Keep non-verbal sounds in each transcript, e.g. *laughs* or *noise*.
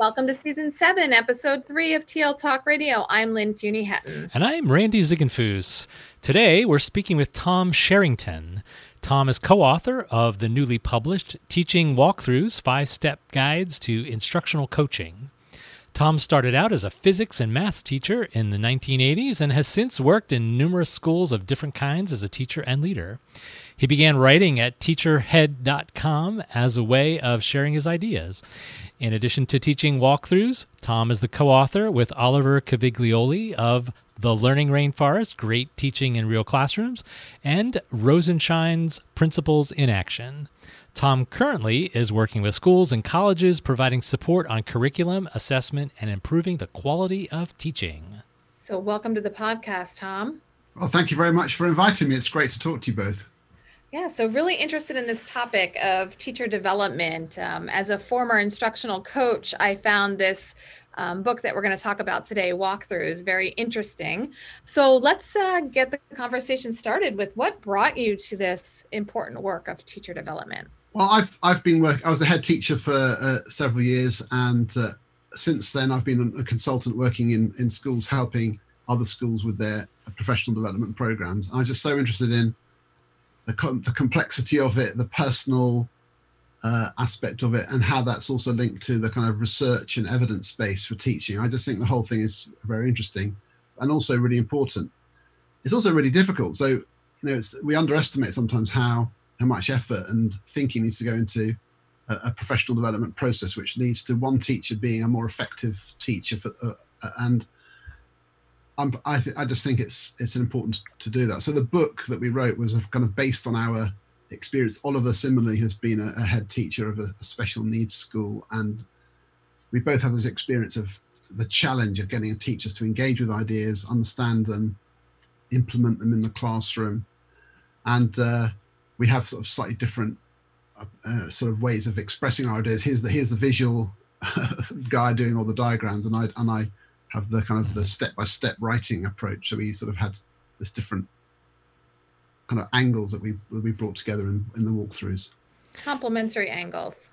Welcome to season seven, episode three of TL Talk Radio. I'm Lynn Fuini-Hetten. And I'm Randy Ziegenfuss. Today we're speaking with Tom Sherrington. Tom is co author of the newly published Teaching Walkthrus Five Step Guides to Instructional Coaching. Tom started out as a physics and maths teacher in the 1980s and has since worked in numerous schools of different kinds as a teacher and leader. He began writing at teacherhead.com as a way of sharing his ideas. In addition to Teaching Walkthrus, Tom is the co author with Oliver Caviglioli of The Learning Rainforest Great Teaching in Real Classrooms and Rosenshine's Principles in Action. Tom currently is working with schools and colleges, providing support on curriculum, assessment, and improving the quality of teaching. So, welcome to the podcast, Tom. Well, thank you very much for inviting me. It's great to talk to you both. Yeah, so really interested in this topic of teacher development. Um, as a former instructional coach, I found this um, book that we're going to talk about today, Walkthroughs, very interesting. So let's uh, get the conversation started with what brought you to this important work of teacher development. Well, I've I've been working. I was a head teacher for uh, several years, and uh, since then I've been a consultant working in in schools, helping other schools with their professional development programs. I'm just so interested in the, com- the complexity of it, the personal uh, aspect of it, and how that's also linked to the kind of research and evidence space for teaching. I just think the whole thing is very interesting and also really important. It's also really difficult. So, you know, we underestimate sometimes how how much effort and thinking needs to go into a, a professional development process, which leads to one teacher being a more effective teacher for, uh, and I'm, I, I just think it's it's important to do that. So the book that we wrote was kind of based on our experience. Oliver similarly has been a, a head teacher of a, a, special needs school, and we both have this experience of the challenge of getting teachers to engage with ideas, understand them, implement them in the classroom, and uh, we have sort of slightly different uh, uh sort of ways of expressing our ideas. Here's the here's the visual *laughs* guy doing all the diagrams, and I and I have the kind of the step by step writing approach. So we sort of had this different kind of angles that we that we brought together in, in the walkthroughs. Complementary angles.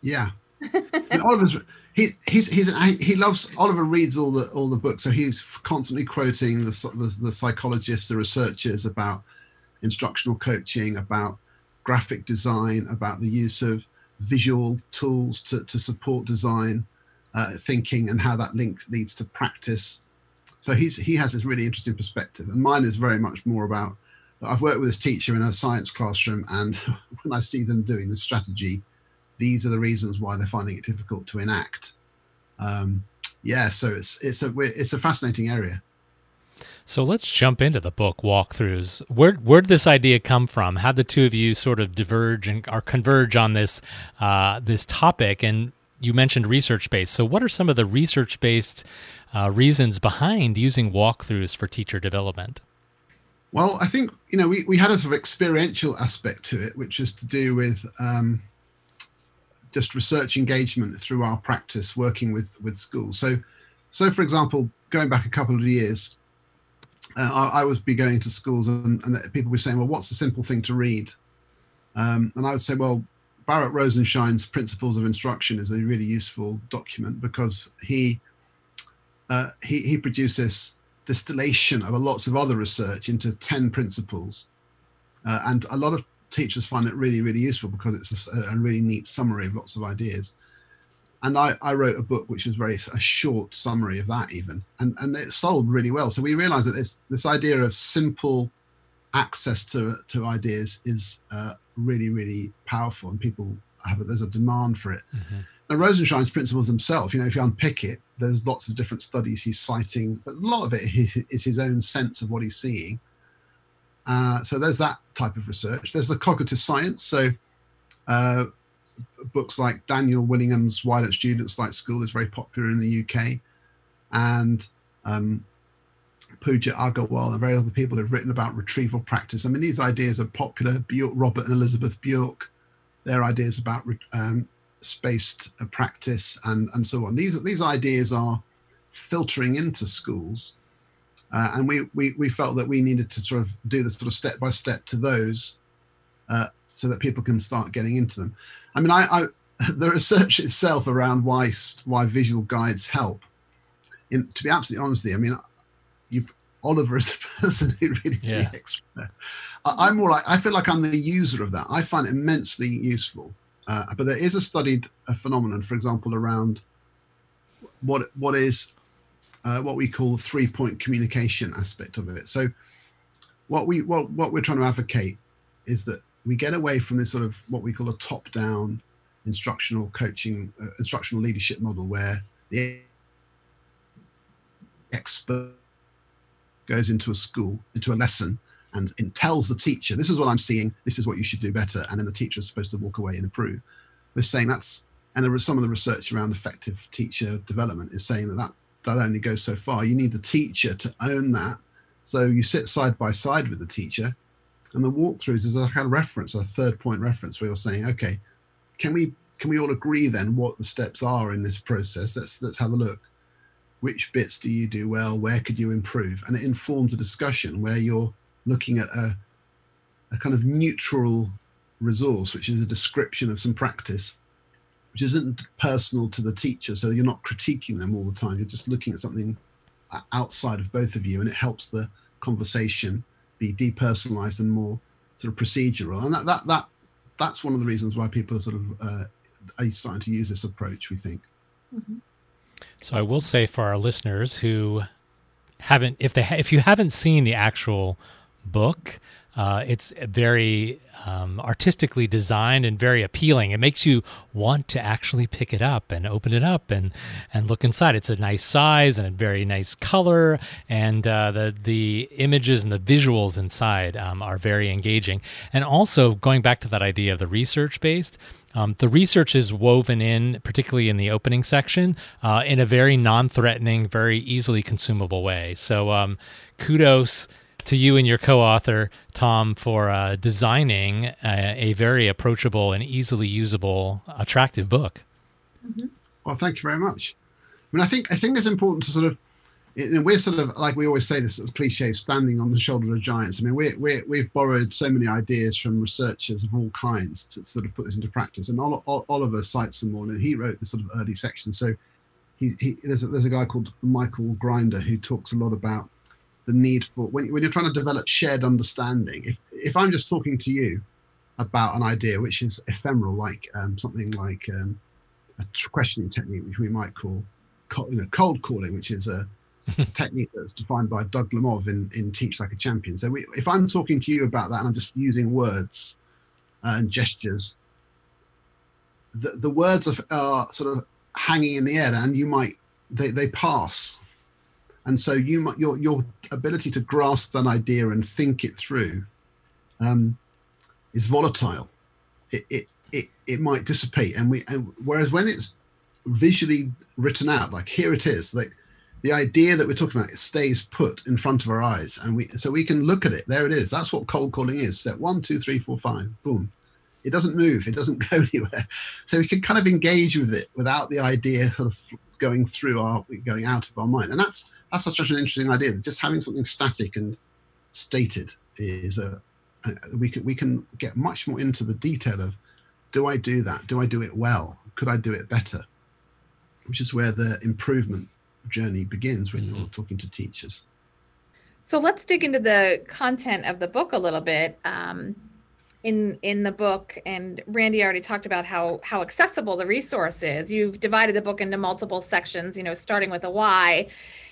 Yeah. *laughs* and Oliver's he he's he's he loves Oliver reads all the all the books, so he's constantly quoting the the, the psychologists, the researchers about instructional coaching, about graphic design, about the use of visual tools to, to support design uh, thinking and how that link leads to practice. So he's he has this really interesting perspective, and mine is very much more about. I've worked with this teacher in a science classroom, and *laughs* when I see them doing the strategy, these are the reasons why they're finding it difficult to enact. Um, yeah, so it's it's a it's a fascinating area. So let's jump into the book walkthroughs. Where where did this idea come from? How the two of you sort of diverge and or converge on this uh, this topic, and you mentioned research based. So, what are some of the research based uh, reasons behind using walkthroughs for teacher development? Well, I think you know we, we had a sort of experiential aspect to it, which is to do with um, just research engagement through our practice working with with schools. So, so for example, going back a couple of years, uh, I, I, would be going to schools and, and, people would be saying, "Well, what's the simple thing to read?" Um, and I would say, "Well, Barrett Rosenshine's Principles of Instruction is a really useful document because he uh, he, he produces distillation of lots of other research into 10 principles. Uh, and a lot of teachers find it really, really useful because it's a, a, really neat summary of lots of ideas. and I, I wrote a book which was very a short summary of that even and and it sold really well so we realized that this this idea of simple access to to ideas is uh, really really powerful and people have a, there's a demand for it mm-hmm. now rosenshine's principles himself you know if you unpick it there's lots of different studies he's citing but a lot of it is his own sense of what he's seeing uh, so there's that type of research there's the cognitive science so uh, books like Daniel Willingham's Why Don't Students Like School is very popular in the UK. And um, Pooja Agarwal and very other people have written about retrieval practice. I mean, these ideas are popular. Bjork, Robert and Elizabeth Bjork, their ideas about um, spaced uh, practice and, and so on. These, these ideas are filtering into schools. Uh, and we, we, we felt that we needed to sort of do the sort of step by step to those uh, so that people can start getting into them. I mean, I, I *laughs* the research itself around why why visual guides help. In, to be absolutely honest with you, I mean, Oliver is the *laughs* person who really is yeah. the expert. I, am more like I feel like I'm the user of that. I find it immensely useful. Uh, but there is a studied a phenomenon, for example, around what what is uh, what we call three point communication aspect of it. So what we what what we're trying to advocate is that we get away from this sort of what we call a top down instructional coaching, uh, instructional leadership model where the expert goes into a school, into a lesson, and tells the teacher, this is what I'm seeing, this is what you should do better. And then the teacher is supposed to walk away and improve. We're saying that's, and there is some of the research around effective teacher development is saying that that, that only goes so far. You need the teacher to own that. So you sit side by side with the teacher and the walkthroughs is a kind of reference, a third point reference where you're saying, okay, can we can we all agree then what the steps are in this process? Let's let's have a look. Which bits do you do well? Where could you improve? And it informs a discussion where you're looking at a a kind of neutral resource, which is a description of some practice, which isn't personal to the teacher. So you're not critiquing them all the time. You're just looking at something outside of both of you, and it helps the conversation be depersonalized and more sort of procedural. And that that that that's one of the reasons why people are sort of uh, are starting to use this approach. We think. Mm-hmm. So I will say for our listeners who haven't, if they if you haven't seen the actual book, uh, it's very um, artistically designed and very appealing. It makes you want to actually pick it up and open it up and and look inside. It's a nice size and a very nice color, and uh, the the images and the visuals inside um, are very engaging. And also going back to that idea of the research based. Um, the research is woven in, particularly in the opening section, uh, in a very non-threatening, very easily consumable way. So, um, kudos to you and your co-author Tom for uh, designing a, a, very approachable and easily usable, attractive book. Mm-hmm. Well, thank you very much. I mean, I think I think it's important to sort of, we're sort of like we always say this sort of cliche, standing on the shoulder of giants. I mean, we we we've borrowed so many ideas from researchers of all kinds to sort of put this into practice. And Oliver cites them all, and he wrote the sort of early section. So. He, he, there's, a, there's a guy called Michael Grinder who talks a lot about the need for when, when you're trying to develop shared understanding if, if i'm just talking to you about an idea which is ephemeral like um, something like um, a questioning technique which we might call you know, cold calling which is a *laughs* technique that's defined by doug lemov in, in teach like a champion. So we, if i'm talking to you about that and i'm just using words uh, and gestures the, the words are, are sort of hanging in the air and you might they, they pass. And so you your your ability to grasp that idea and think it through um, is volatile. It, it it it might dissipate, and we and whereas when it's visually written out, like here it is, like the idea that we're talking about stays put in front of our eyes, and we so we can look at it. There it is. That's what cold calling is. Step one, two, three, four, five. Boom. It doesn't move. It doesn't *laughs* go anywhere. So we can kind of engage with it without the idea sort of going through our going out of our mind, and that's that's such an interesting idea. Just having something static and stated is a, a we can we can get much more into the detail of do I do that? Do I do it well? Could I do it better? Which is where the improvement journey begins when mm-hmm. you're talking to teachers. So let's dig into the content of the book a little bit. Um, in in the book and randy already talked about how how accessible the resource is you've divided the book into multiple sections you know starting with a why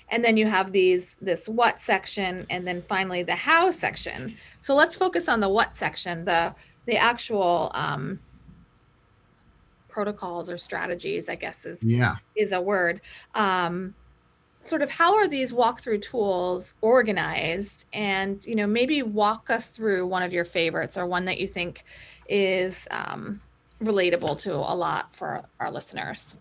and then you have these this what section and then finally the how section so let's focus on the what section the the actual um, protocols or strategies i guess is yeah is a word um, sort of how are these walkthrough tools organized? And you know maybe walk us through one of your favorites or one that you think is um, relatable to a lot for our listeners.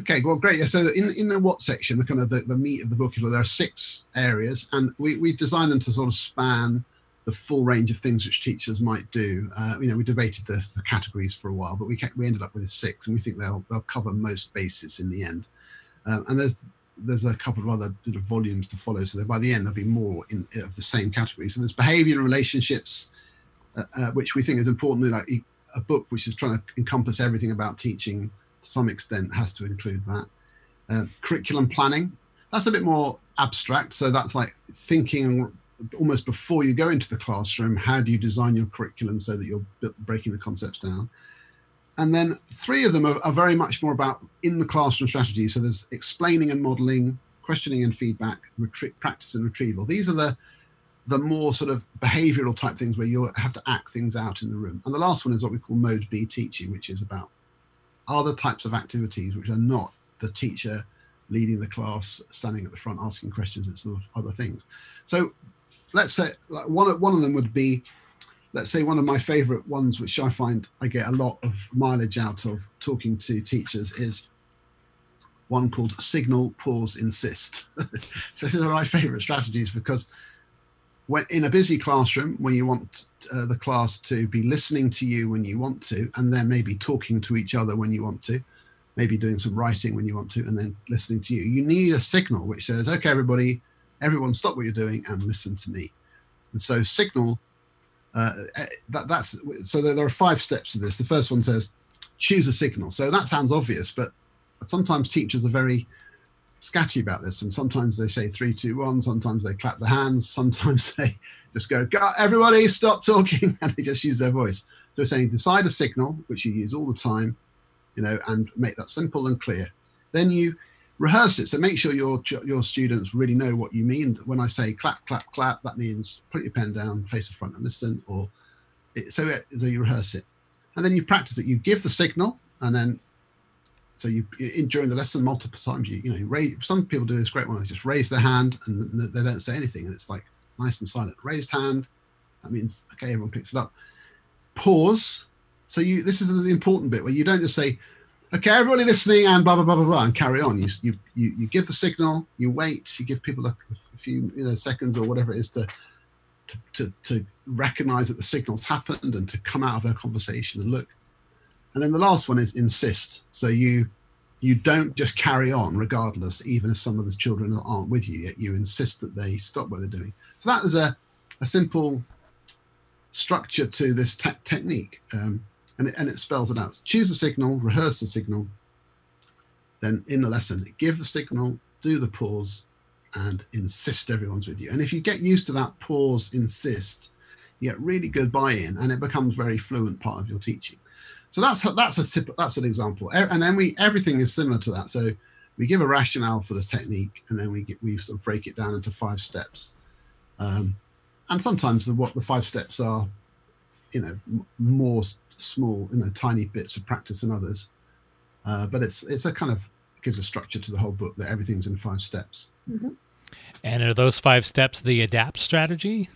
Okay well great. Yeah so in, in the what section the kind of the, the meat of the book there are six areas and we, we designed them to sort of span the full range of things which teachers might do. Uh, you know we debated the, the categories for a while but we kept, we ended up with six and we think they'll they'll cover most bases in the end. Um, and there's there's a couple of other sort of volumes to follow. So by the end, there'll be more in, of the same category. So there's behavior and relationships, uh, uh, which we think is important. Like a book which is trying to encompass everything about teaching to some extent has to include that. Uh, curriculum planning, that's a bit more abstract. So that's like thinking almost before you go into the classroom, how do you design your curriculum so that you're breaking the concepts down? And then three of them are, are, very much more about in the classroom strategy. So there's explaining and modeling, questioning and feedback, practice and retrieval. These are the the more sort of behavioral type things where you have to act things out in the room. And the last one is what we call mode B teaching, which is about other types of activities which are not the teacher leading the class, standing at the front asking questions. and sort of other things. So let's say like one one of them would be let's say one of my favorite ones, which I find I get a lot of mileage out of talking to teachers, is one called signal, pause, insist. *laughs* so these are my favorite strategies because when in a busy classroom when you want uh, the class to be listening to you when you want to, and then maybe talking to each other when you want to, maybe doing some writing when you want to, and then listening to you, you need a signal which says, okay, everybody, everyone stop what you're doing and listen to me. And so signal uh, eh, that, that's so there, there are five steps to this. The first one says choose a signal. So that sounds obvious, but sometimes teachers are very sketchy about this, and sometimes they say three, two, one. Sometimes they clap their hands. Sometimes *laughs* they just go, "Everybody, stop talking," *laughs* and they just use their voice. So we're saying decide a signal, which you use all the time, you know, and make that simple and clear. Then you rehearse it. So make sure your your students really know what you mean. When I say clap, clap, clap, that means put your pen down, face the front, and listen. Or it, so so you rehearse it, and then you practice it. You give the signal, and then so you in, during the lesson multiple times. You you know raise, some people do this great one. They just raise their hand and they don't say anything, and it's like nice and silent. Raised hand. That means okay, everyone picks it up. Pause. So you this is the important bit where you don't just say okay, everybody listening, and blah blah blah blah blah, and carry on. You you you, give the signal, you wait, you give people a, a, few you know seconds or whatever it is to, to to to recognize that the signal's happened and to come out of their conversation and look. And then the last one is insist. So you you don't just carry on regardless, even if some of the children aren't with you yet. You insist that they stop what they're doing. So that is a a simple structure to this te- technique. Um, and it, and it spells it out. Choose a signal, rehearse the signal, then in the lesson, give the signal, do the pause, and insist everyone's with you. And if you get used to that pause, insist, you get really good buy-in, and it becomes very fluent part of your teaching. So that's that's a that's an example, and then we everything is similar to that. So we give a rationale for the technique, and then we get we sort of break it down into five steps. Um, and sometimes the what the five steps are, you know, more small, you know, tiny bits of practice than others. Uh, but it's it's a kind of gives a structure to the whole book that everything's in five steps. Mm-hmm. And are those five steps the adapt strategy?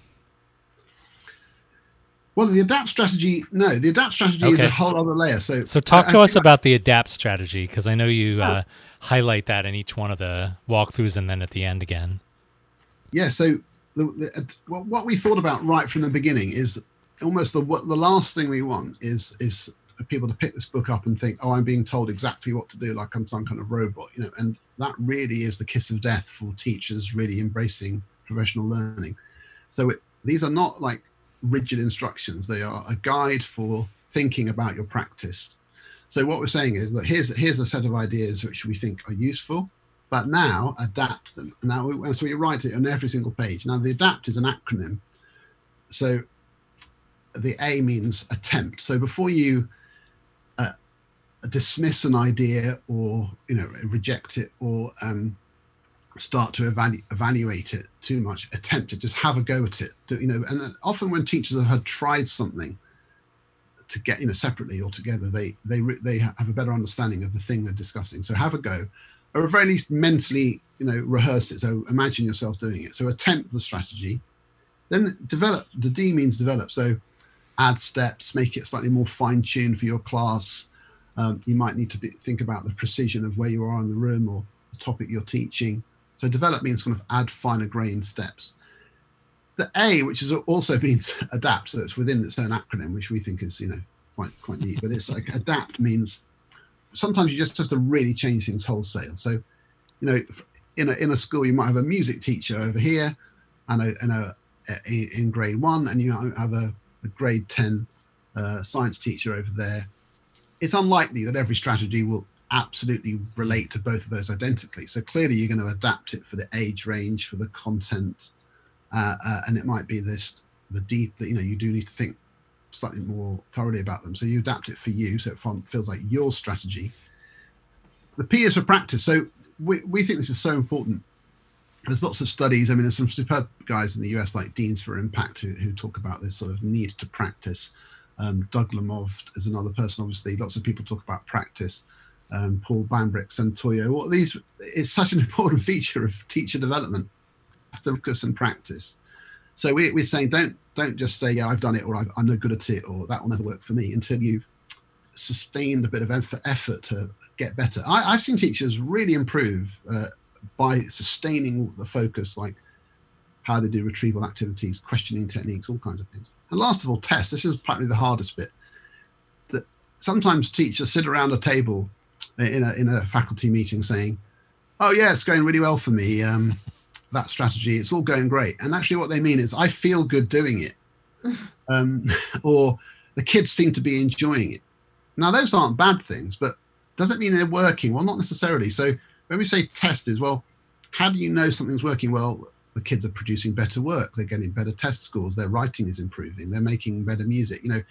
Well, the adapt strategy, no, the adapt strategy okay. is a whole other layer. So, so talk to us about the adapt strategy because I know you uh, highlight that in each one of the walkthroughs and then at the end again. Yeah. So the, the, what we thought about right from the beginning is almost the the last thing we want is is people to pick this book up and think, oh, I'm being told exactly what to do, like I'm some kind of robot, you know. And that really is the kiss of death for teachers really embracing professional learning. So it, these are not like rigid instructions; they are a guide for thinking about your practice. So what we're saying is that here's here's a set of ideas which we think are useful, but now adapt them. Now, so we write it on every single page. Now, the adapt is an acronym. So the A means attempt. So before you uh, dismiss an idea or you know reject it or um, start to evalu- evaluate it too much, attempt it, just have a go at it. Do, you know, and often when teachers have tried something to get you know separately or together, they they they have a better understanding of the thing they're discussing. So have a go, or at very least mentally you know rehearse it. So imagine yourself doing it. So attempt the strategy, then develop. The D means develop. So add steps, make it slightly more fine tuned for your class. Um, you might need to be, think about the precision of where you are in the room or the topic you're teaching. So develop means kind of add finer grained steps. The A, which is also *laughs* means adapt, so it's within its own acronym, which we think is you know quite quite neat. But it's like *laughs* adapt means sometimes you just have to really change things wholesale. So you know in a in a school you might have a music teacher over here, and a, and a in grade one, and you have a a grade 10 uh, science teacher over there, it's unlikely that every strategy will absolutely relate to both of those identically. So clearly, you're going to adapt it for the age range, for the content, uh, uh, and it might be this the deep that you know you do need to think slightly more thoroughly about them. So you adapt it for you, so it feels like your strategy. The P is for practice. So we, we think this is so important there's lots of studies. I mean, there's some superb guys in the US like Deans for Impact who, who talk about this sort of need to practice. Um, Doug Lemov is another person, obviously. Lots of people talk about practice. Um, Paul Bambrick, Santoyo. What these? It's such an *laughs* important feature of teacher development. Focus and practice. So we, we're saying don't don't just say yeah I've done it or i am no good at it or that will never work for me until you've sustained a bit of effort, effort to get better. I, have seen teachers really improve uh, by sustaining the focus, like how they do retrieval activities, questioning techniques, all kinds of things. And last of all, tests. This is probably the hardest bit. That sometimes teachers sit around a table in a in a faculty meeting saying, "Oh yeah, it's going really well for me. Um, that strategy, it's all going great." And actually, what they mean is, "I feel good doing it," *laughs* um, or the kids seem to be enjoying it. Now, those aren't bad things, but does it mean they're working? Well, not necessarily. So when we say test is well how do you know something's working? Well the kids are producing better work. They're getting better test scores. Their writing is improving. They're making better music. You know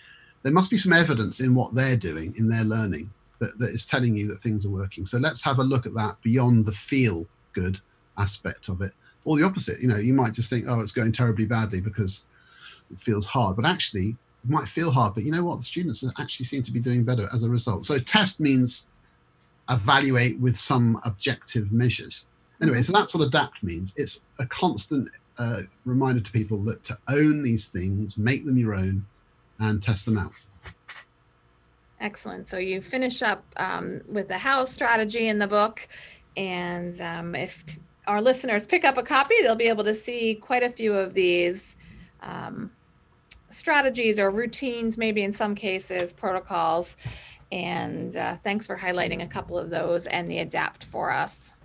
there must be some evidence in what they're doing in their learning that, that is telling you that things are working. So let's have a look at that beyond the feel good aspect of it. Or the opposite. You know you might just think oh it's going terribly badly because it feels hard. But actually it might feel hard. But you know what? The students actually seem to be doing better as a result. So test means evaluate with some objective measures. Anyway, so that's what adapt means. It's a constant uh, reminder to people that to own these things, make them your own, and test them out. Excellent. So you finish up um, with the how strategy in the book. And um, if our listeners pick up a copy, they'll be able to see quite a few of these um, strategies or routines, maybe in some cases, protocols. And uh, thanks for highlighting a couple of those and the adapt for us.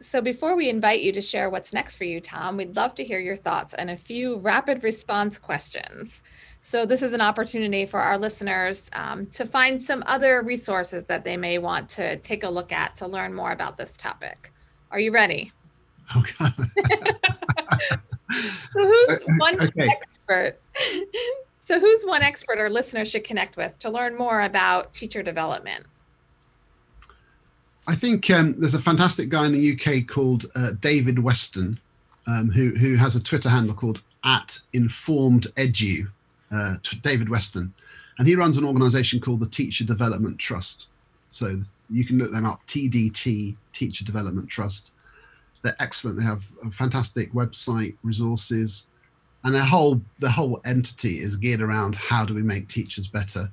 So, before we invite you to share what's next for you, Tom, we'd love to hear your thoughts and a few rapid response questions. So, this is an opportunity for our listeners um, to find some other resources that they may want to take a look at to learn more about this topic. Are you ready? Okay. *laughs* so, who's *laughs* one okay. expert *laughs* so, who's one expert our listeners should connect with to learn more about teacher development? I think um, there's a fantastic guy in the UK called uh, David Weston, um, who who has a Twitter handle called at Informed Edu, uh, David Weston, and he runs an organisation called the Teacher Development Trust. So you can look them up, TDT Teacher Development Trust. They're excellent. They have a fantastic website, resources, and their whole the whole entity is geared around how do we make teachers better.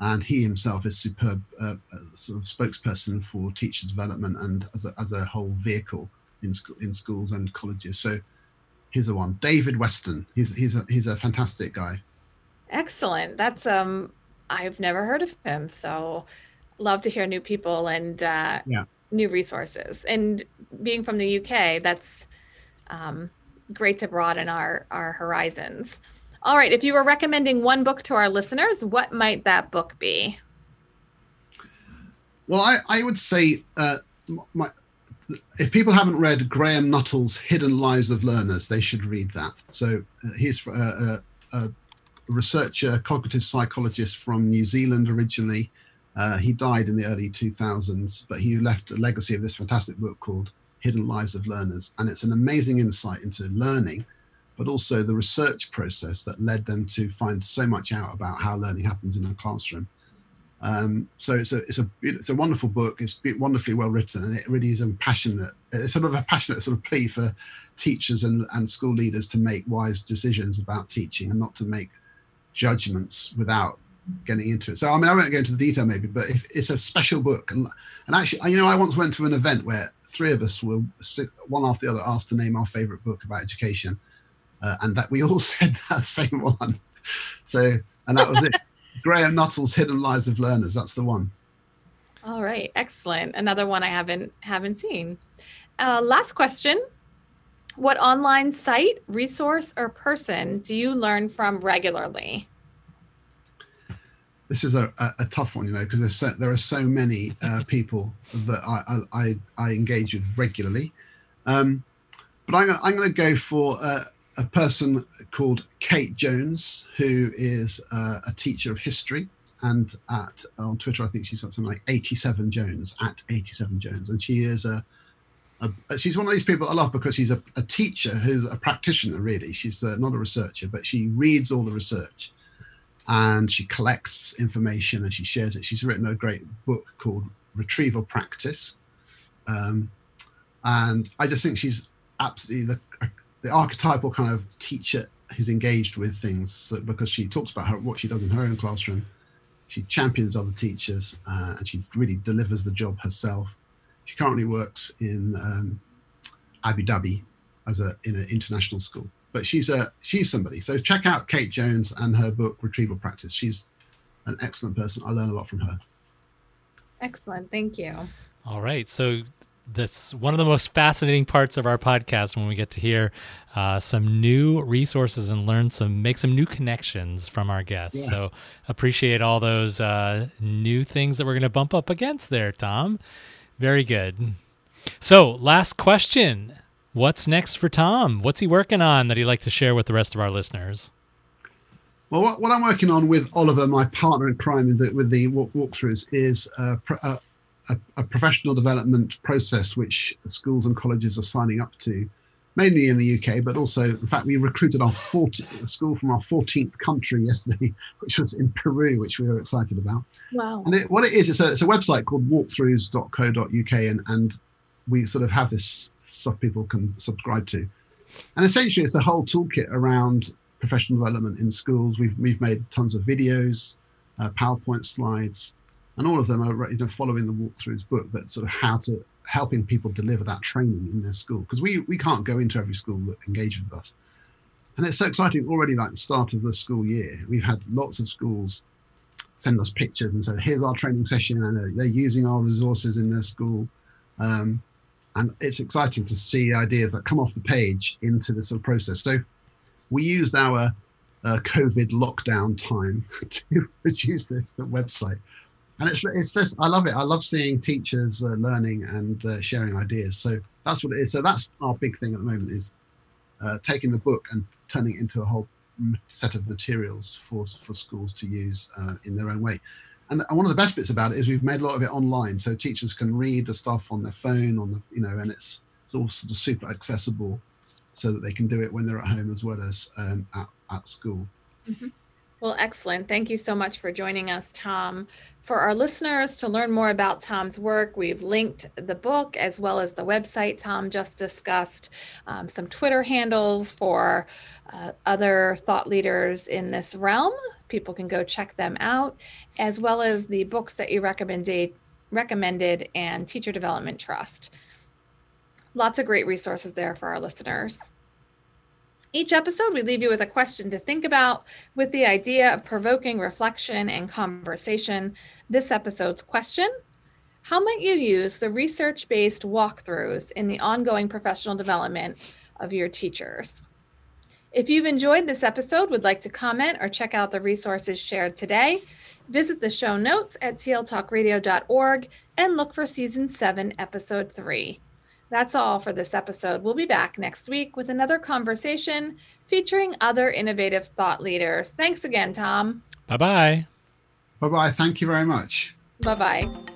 And he himself is superb uh, uh, sort of spokesperson for teacher development and as a, as a whole vehicle in school in schools and colleges. So here's the one. David weston. He's he's a, he's a fantastic guy. Excellent. That's um i've never heard of him so love to hear new people and uh yeah. new resources. And being from the uk that's um great to broaden our our horizons. All right, if you were recommending one book to our listeners, what might that book be? Well, I, I would say uh, my, if people haven't read Graham Nuthall's Hidden Lives of Learners, they should read that. So uh, he's a, uh, uh researcher, cognitive psychologist from New Zealand originally. Uh, he died in the early 2000s, but he left a legacy of this fantastic book called Hidden Lives of Learners. And it's an amazing insight into learning, but also the research process that led them to find so much out about how learning happens in a classroom. Um, so it's a it's a it's a wonderful book. It's wonderfully well written, and it really is a passionate. It's sort of a passionate sort of plea for teachers and, and school leaders to make wise decisions about teaching and not to make judgments without getting into it. So I mean, I won't go into the detail maybe, but if, it's a special book, and and actually, you know, I once went to an event where three of us were one after the other asked to name our favorite book about education, uh, and that we all *laughs* said that same one. So and that was it. *laughs* Graham Nuthall's Hidden Lives of Learners. That's the one. All right, excellent. Another one I haven't haven't seen. Uh, last question: What online site, resource, or person do you learn from regularly? This is a, a, a tough one, you know, because so, there are so many uh, people that I, I, I engage with regularly. Um, but I'm gonna, I'm gonna go for a person called Kate Jones, who is uh, a teacher of history. And at on Twitter, I think she's something like 87 Jones at 87 Jones, and she is a, a she's one of these people I love because she's a, a teacher who's a practitioner. Really, she's uh, not a researcher, but she reads all the research, and she collects information and she shares it. She's written a great book called Retrieval Practice, um, and I just think she's absolutely the the archetypal kind of teacher who's engaged with things so, because she talks about her, what she does in her own classroom. She champions other teachers uh, and she really delivers the job herself. She currently works in um, Abu Dhabi as a in an international school, but she's a she's somebody. So check out Kate Jones and her book Retrieval Practice. She's an excellent person. I learn a lot from her. Excellent, thank you. All right, so that's one of the most fascinating parts of our podcast when we get to hear uh, some new resources and learn some make some new connections from our guests yeah. so appreciate all those uh, new things that we're going to bump up against there tom very good so last question what's next for tom what's he working on that he'd like to share with the rest of our listeners well, what, what I'm working on with Oliver, my partner in crime, the, with the walk, walkthroughs, is uh, a, a, a, professional development process which schools and colleges are signing up to, mainly in the UK, but also, in fact, we recruited our 40, school from our 14th country yesterday, *laughs* which was in Peru, which we were excited about. Wow. And it, what it is, it's a, it's a website called walkthrus.co.uk, and, and we sort of have this stuff people can subscribe to. And essentially, it's a whole toolkit around professional development in schools. We've, we've made tons of videos, uh, PowerPoint slides, and all of them are you know following the walkthroughs book that sort of how to helping people deliver that training in their school because we we can't go into every school that engage with us and it's so exciting already like the start of the school year we've had lots of schools send us pictures and say here's our training session and they're using our resources in their school um, and it's exciting to see ideas that come off the page into this sort of process so we used our uh, covid lockdown time *laughs* to produce this the website and it's it's just I love it. I love seeing teachers uh, learning and uh, sharing ideas. So that's what it is. So that's our big thing at the moment is uh, taking the book and turning it into a whole set of materials for for schools to use uh, in their own way. And one of the best bits about it is we've made a lot of it online, so teachers can read the stuff on their phone, on the you know, and it's it's all sort of super accessible, so that they can do it when they're at home as well as um, at at school. Mm-hmm. Well, excellent. Thank you so much for joining us, Tom. For our listeners to learn more about Tom's work, we've linked the book as well as the website Tom just discussed, um, some Twitter handles for uh, other thought leaders in this realm. People can go check them out, as well as the books that you recommended, recommended and Teacher Development Trust. Lots of great resources there for our listeners. Each episode, we leave you with a question to think about with the idea of provoking reflection and conversation. This episode's question How might you use the research based walkthroughs in the ongoing professional development of your teachers? If you've enjoyed this episode, would like to comment or check out the resources shared today, visit the show notes at tltalkradio.org and look for season 7, episode 3. That's all for this episode. We'll be back next week with another conversation featuring other innovative thought leaders. Thanks again, Tom. Bye bye. Bye bye. Thank you very much. Bye bye.